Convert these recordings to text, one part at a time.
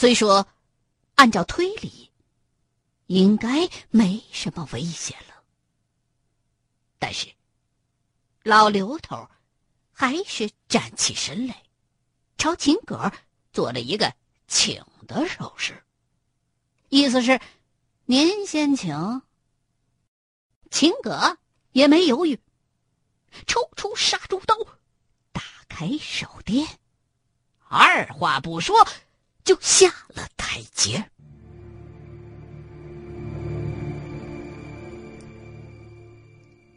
虽说按照推理，应该没什么危险了，但是老刘头还是站起身来，朝秦葛做了一个请的手势，意思是您先请。秦葛也没犹豫，抽出杀猪刀，打开手电，二话不说就下了台阶。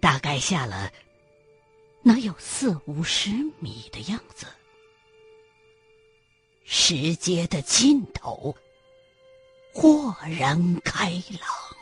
大概下了能有四五十米的样子，石阶的尽头豁然开朗。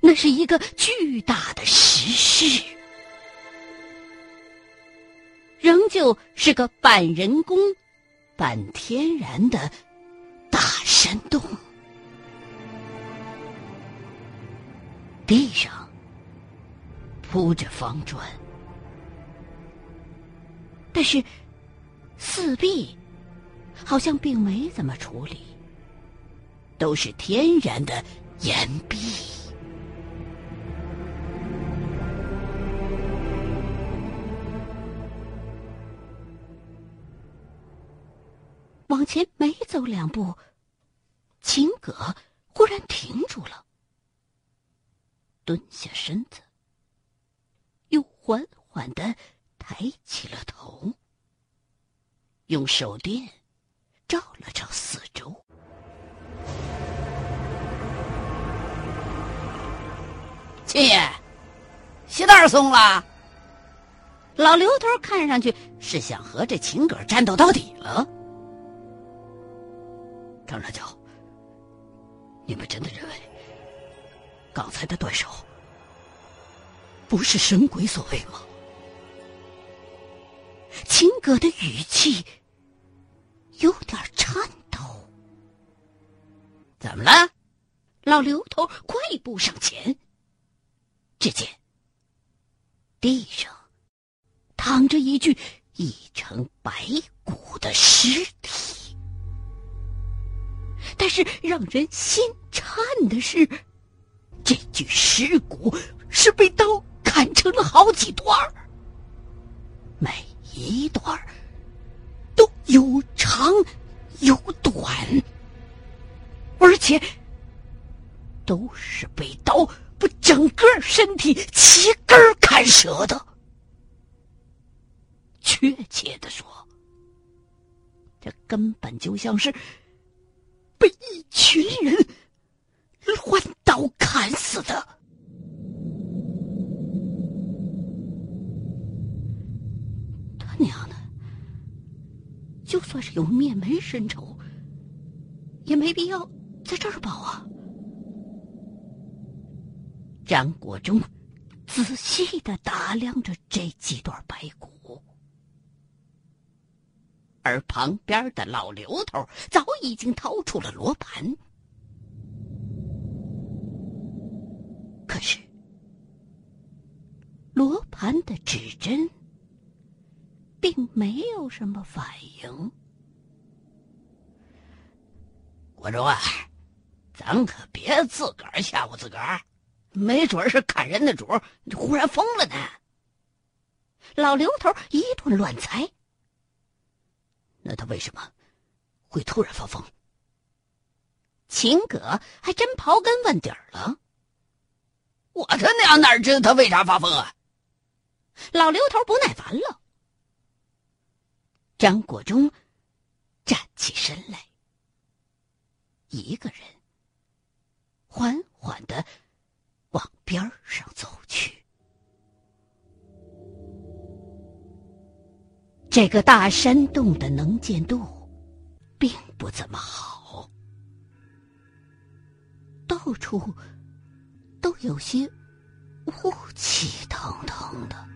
那是一个巨大的石室，仍旧是个半人工、半天然的大山洞。地上铺着方砖，但是四壁好像并没怎么处理，都是天然的岩壁。前没走两步，秦葛忽然停住了，蹲下身子，又缓缓的抬起了头，用手电照了照四周。秦爷，鞋带松了。老刘头看上去是想和这秦葛战斗到底了。张长教，你们真的认为刚才的断手不是神鬼所为吗？秦葛的语气有点颤抖。怎么了？老刘头快步上前，只见地上躺着一具已成白骨的尸体。但是让人心颤的是，这具尸骨是被刀砍成了好几段每一段都有长有短，而且都是被刀把整个身体齐根砍折的。确切的说，这根本就像是……被一群人乱刀砍死的，他娘的！就算是有灭门深仇，也没必要在这儿报啊！张国忠仔细的打量着这几段白骨。而旁边的老刘头早已经掏出了罗盘，可是罗盘的指针并没有什么反应。国忠啊，咱可别自个儿吓唬自个儿，没准是砍人的主忽然疯了呢。老刘头一顿乱猜。那他为什么会突然发疯？秦葛还真刨根问底儿了。我他娘哪知道他为啥发疯啊？老刘头不耐烦了。张国忠站起身来，一个人缓缓的往边上走去。这个大山洞的能见度并不怎么好，到处都有些雾气腾腾的，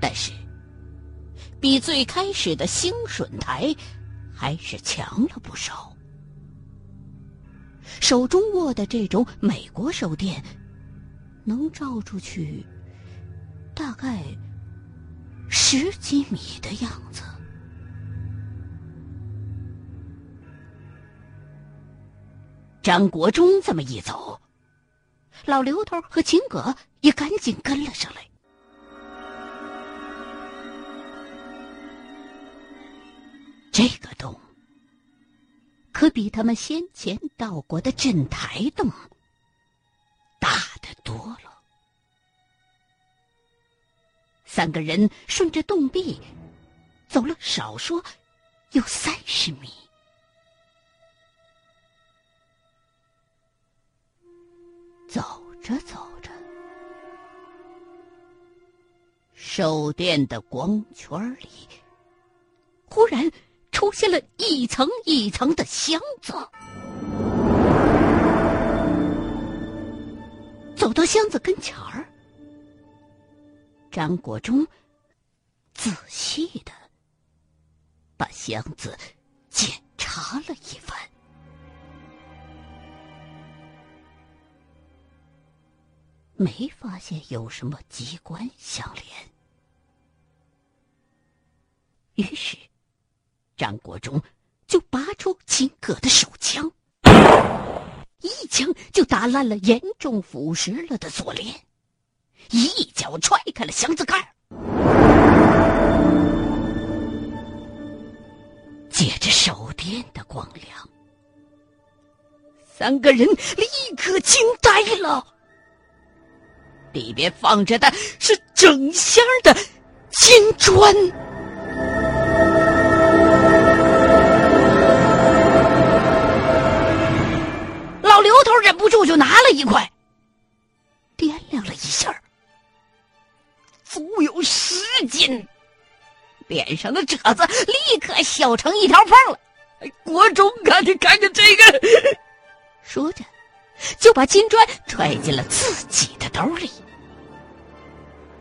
但是比最开始的兴顺台还是强了不少。手中握的这种美国手电，能照出去大概。十几米的样子。张国忠这么一走，老刘头和秦葛也赶紧跟了上来。这个洞可比他们先前到过的镇台洞三个人顺着洞壁走了，少说有三十米。走着走着，手电的光圈里忽然出现了一层一层的箱子。走到箱子跟前儿，张国忠仔细的把箱子检查了一番。没发现有什么机关相连，于是张国忠就拔出秦葛的手枪，一枪就打烂了严重腐蚀了的锁链，一脚踹开了箱子盖借着手电的光亮，三个人立刻惊呆了。里边放着的是整箱的金砖。老刘头忍不住就拿了一块，脸上的褶子立刻笑成一条缝了。国忠，看你看看这个，说着。就把金砖揣进了自己的兜里。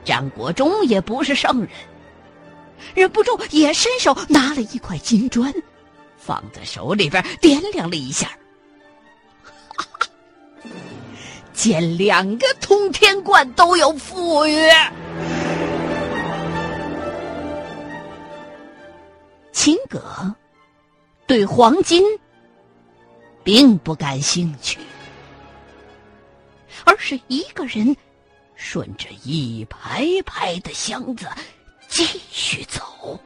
张国忠也不是圣人，忍不住也伸手拿了一块金砖，放在手里边掂量了一下，见两个通天观都有富裕。秦葛对黄金并不感兴趣。而是一个人顺着一排排的箱子继续走，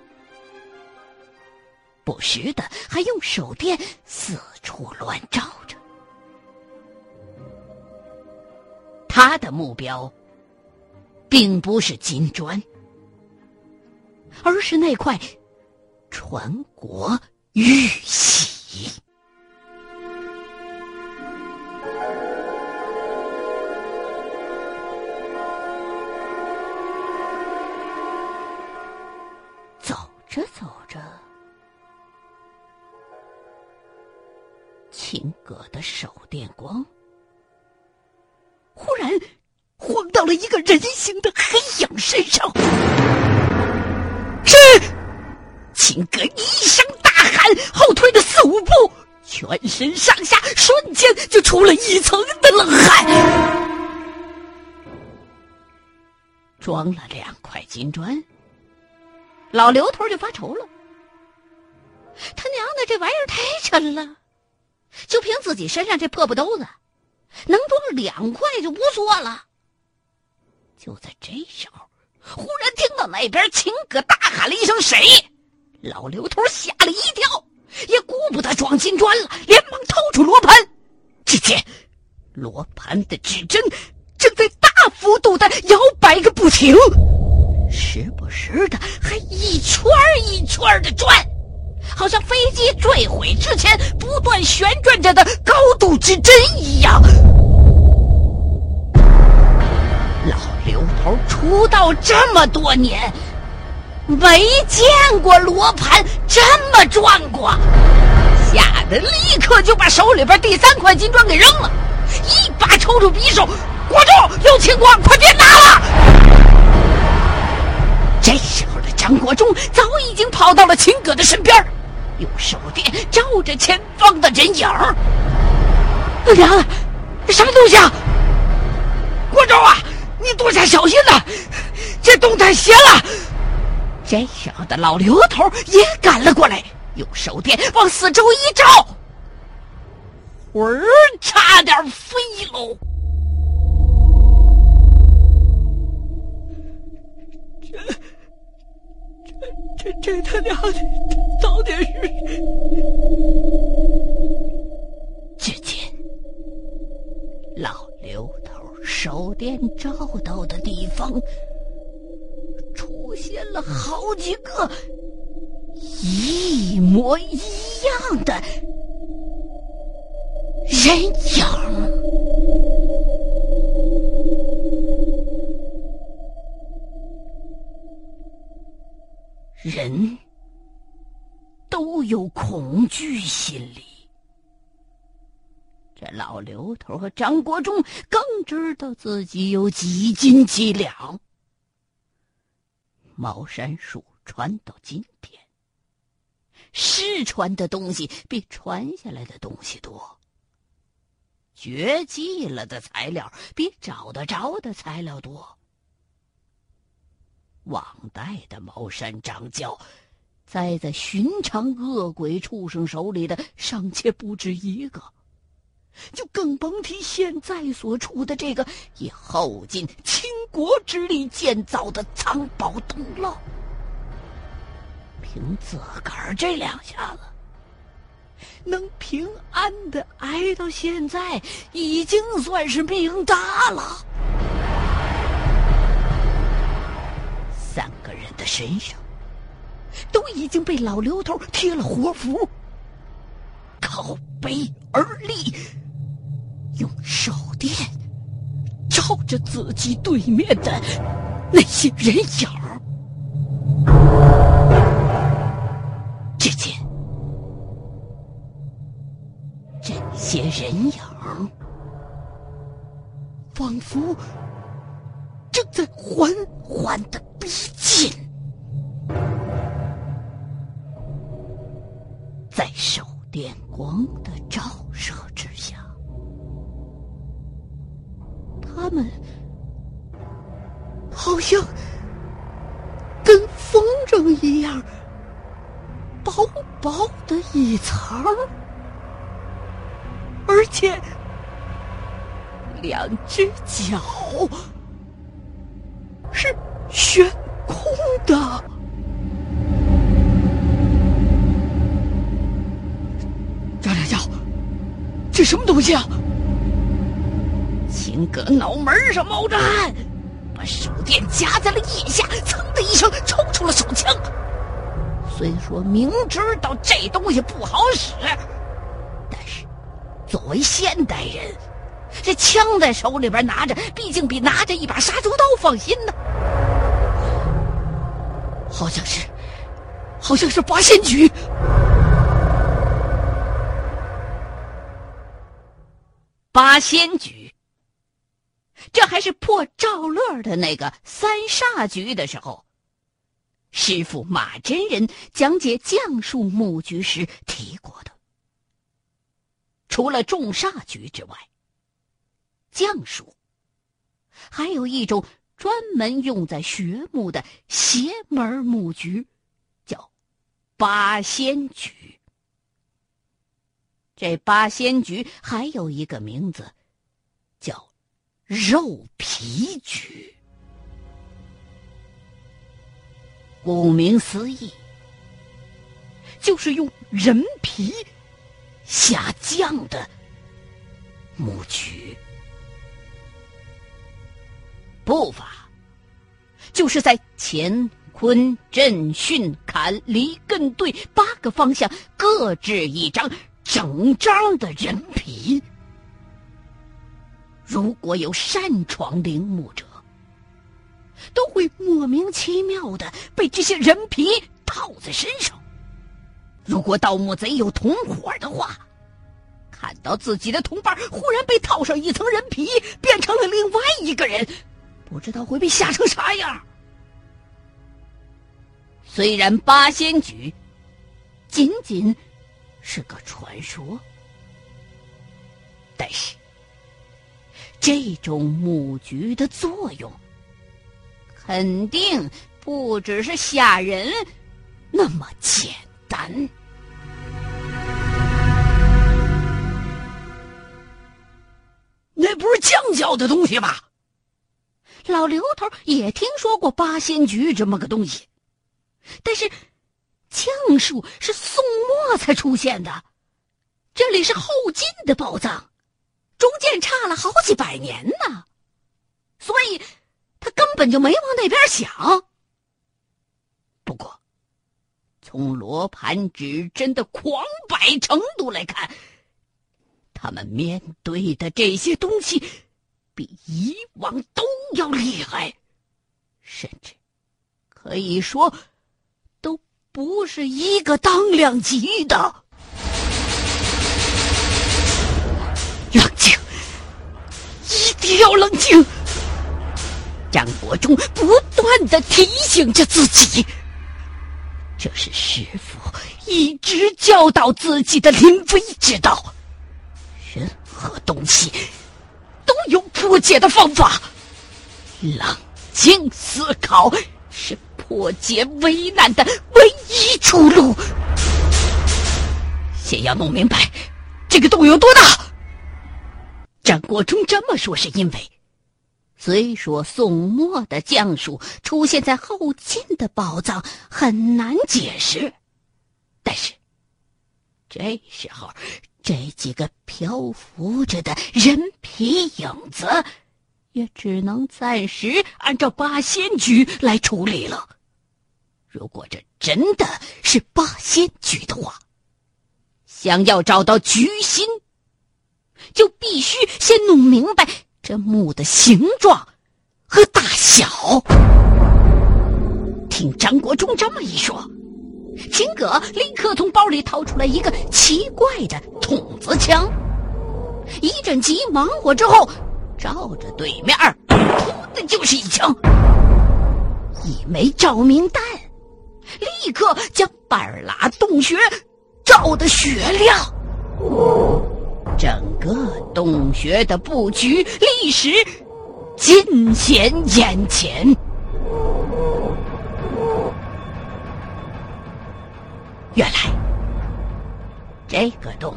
不时的还用手电四处乱照着。他的目标并不是金砖，而是那块传国玉玺。走着走着，秦葛的手电光忽然晃到了一个人形的黑影身上。秦哥一声大喊，后退了四五步，全身上下瞬间就出了一层的冷汗。装了两块金砖。老刘头就发愁了，他娘的这玩意儿太沉了，就凭自己身上这破布兜子，能装两块就不错了。就在这时候，忽然听到那边秦哥大喊了一声“谁”，老刘头吓了一跳，也顾不得装金砖了，连忙掏出罗盘，只见罗盘的指针正在大幅度的摇摆个不停。时不时的还一圈一圈的转，好像飞机坠毁之前不断旋转着的高度指针一样。老刘头出道这么多年，没见过罗盘这么转过，吓得立刻就把手里边第三块金砖给扔了，一把抽出匕首：“国忠，有情况，快别拿了！”这时候的张国忠早已经跑到了秦葛的身边，用手电照着前方的人影儿。娘，什么东西啊？国忠啊，你多加小心呐！这洞太邪了。这小子老刘头也赶了过来，用手电往四周一照，魂儿差点飞喽！这这这他娘的到底是？只见老刘头手电照到的地方。出现了好几个一模一样的人影，人都有恐惧心理。这老刘头和张国忠更知道自己有几斤几两。茅山术传到今天，失传的东西比传下来的东西多，绝迹了的材料比找得着的材料多。往代的茅山掌教，栽在寻常恶鬼畜生手里的尚且不止一个。就更甭提现在所处的这个以后晋倾国之力建造的藏宝洞了。凭自个儿这两下子，能平安的挨到现在，已经算是命大了。三个人的身上都已经被老刘头贴了活符，靠背而立。着自己对面的那些人影只见这些人影仿佛正在缓缓的逼近，在手电光的照一层，而且两只脚是悬空的。张两笑，这什么东西啊？秦哥脑门上冒着汗，把手电夹在了腋下，噌的一声抽出了手枪。虽说明知道这东西不好使，但是作为现代人，这枪在手里边拿着，毕竟比拿着一把杀猪刀放心呢。好像是，好像是八仙局。八仙局。这还是破赵乐的那个三煞局的时候，师傅马真人讲解降术木局时提过的。除了重煞局之外，降术还有一种专门用在学木的邪门木局，叫八仙局。这八仙局还有一个名字，叫。肉皮局，顾名思义，就是用人皮下降的木局。步法就是在乾坤震巽坎离艮兑八个方向各置一张整张的人皮。如果有擅闯陵墓者，都会莫名其妙的被这些人皮套在身上。如果盗墓贼有同伙的话，看到自己的同伴忽然被套上一层人皮，变成了另外一个人，不知道会被吓成啥样。虽然八仙局仅仅是个传说，但是。这种木局的作用，肯定不只是吓人那么简单。那不是降教的东西吗？老刘头也听说过八仙局这么个东西，但是降术是宋末才出现的，这里是后晋的宝藏，中间差了好几百年呢，所以他根本就没往那边想。不过，从罗盘指针的狂摆程度来看，他们面对的这些东西。比以往都要厉害，甚至可以说都不是一个当量级的。冷静，一定要冷静！张国忠不断的提醒着自己，这是师傅一直教导自己的临危之道。任何东西。都有破解的方法，冷静思考是破解危难的唯一出路。先要弄明白这个洞有多大。张国忠这么说是因为，虽说宋末的将术出现在后晋的宝藏很难解释，但是这时候。这几个漂浮着的人皮影子，也只能暂时按照八仙局来处理了。如果这真的是八仙局的话，想要找到局心，就必须先弄明白这墓的形状和大小。听张国忠这么一说。秦葛立刻从包里掏出来一个奇怪的筒子枪，一阵急忙活之后，照着对面，噗的就是一枪。一枚照明弹，立刻将半拉洞穴照得雪亮。整个洞穴的布局历史尽显眼前。原来，这个洞，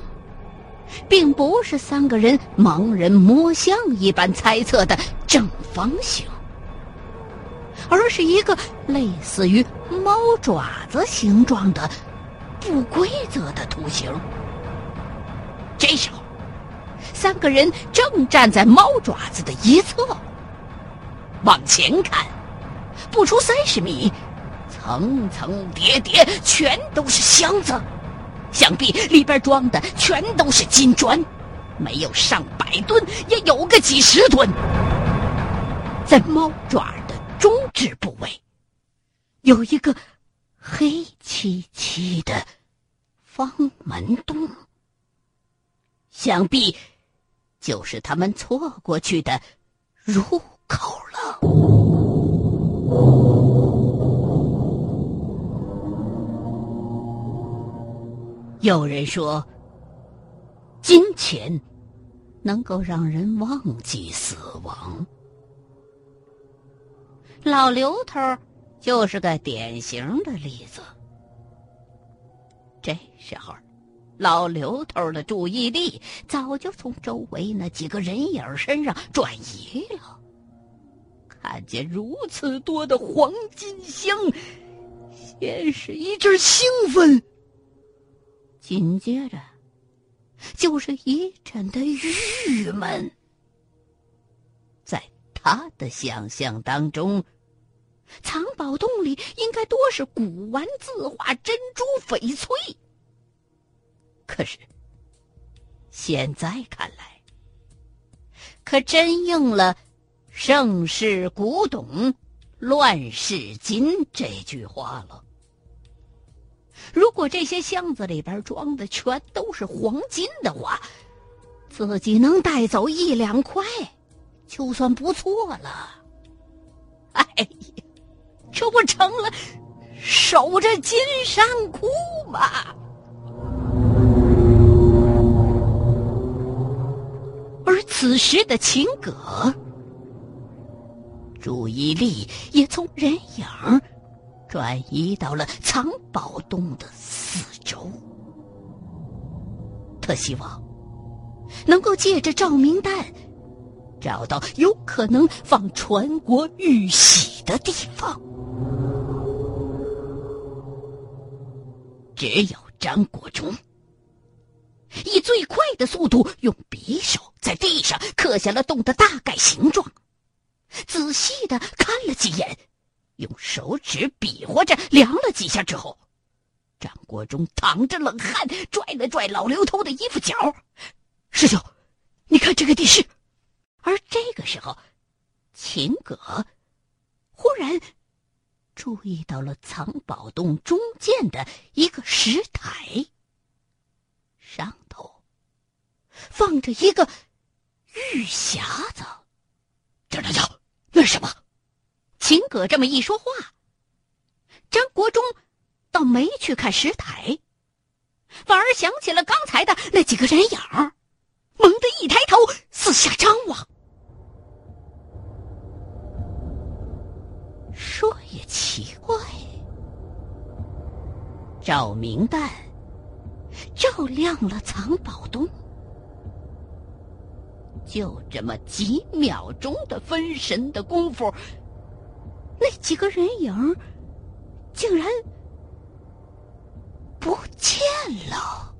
并不是三个人盲人摸象一般猜测的正方形，而是一个类似于猫爪子形状的不规则的图形。这时候，三个人正站在猫爪子的一侧，往前看，不出三十米。层层叠叠，全都是箱子，想必里边装的全都是金砖，没有上百吨，也有个几十吨。在猫爪的中指部位，有一个黑漆漆的方门洞，想必就是他们错过去的入口了。有人说，金钱能够让人忘记死亡。老刘头就是个典型的例子。这时候，老刘头的注意力早就从周围那几个人影身上转移了，看见如此多的黄金箱，先是一阵兴奋。紧接着，就是一阵的郁闷。在他的想象当中，藏宝洞里应该多是古玩字画、珍珠翡翠。可是，现在看来，可真应了“盛世古董，乱世金”这句话了。如果这些箱子里边装的全都是黄金的话，自己能带走一两块，就算不错了。哎呀，这不成了守着金山窟吗？此时的秦葛，注意力也从人影转移到了藏宝洞的四周。他希望能够借着照明弹，找到有可能放传国玉玺的地方。只有张国忠以最快的速度用匕首在地上刻下了洞的大概形状，仔细的看了几眼，用手指比划着量了几下之后，张国忠淌着冷汗，拽了拽老刘头的衣服角：“师兄，你看这个地势。”而这个时候，秦葛忽然。注意到了藏宝洞中间的一个石台，上头放着一个玉匣子。张长教，那是什么？秦葛这么一说话，张国忠倒没去看石台，反而想起了刚才的那几个人影儿猛地一抬头，四下张望。说也奇怪，照明弹照亮了藏宝洞，就这么几秒钟的分神的功夫那几个人影竟然不见了。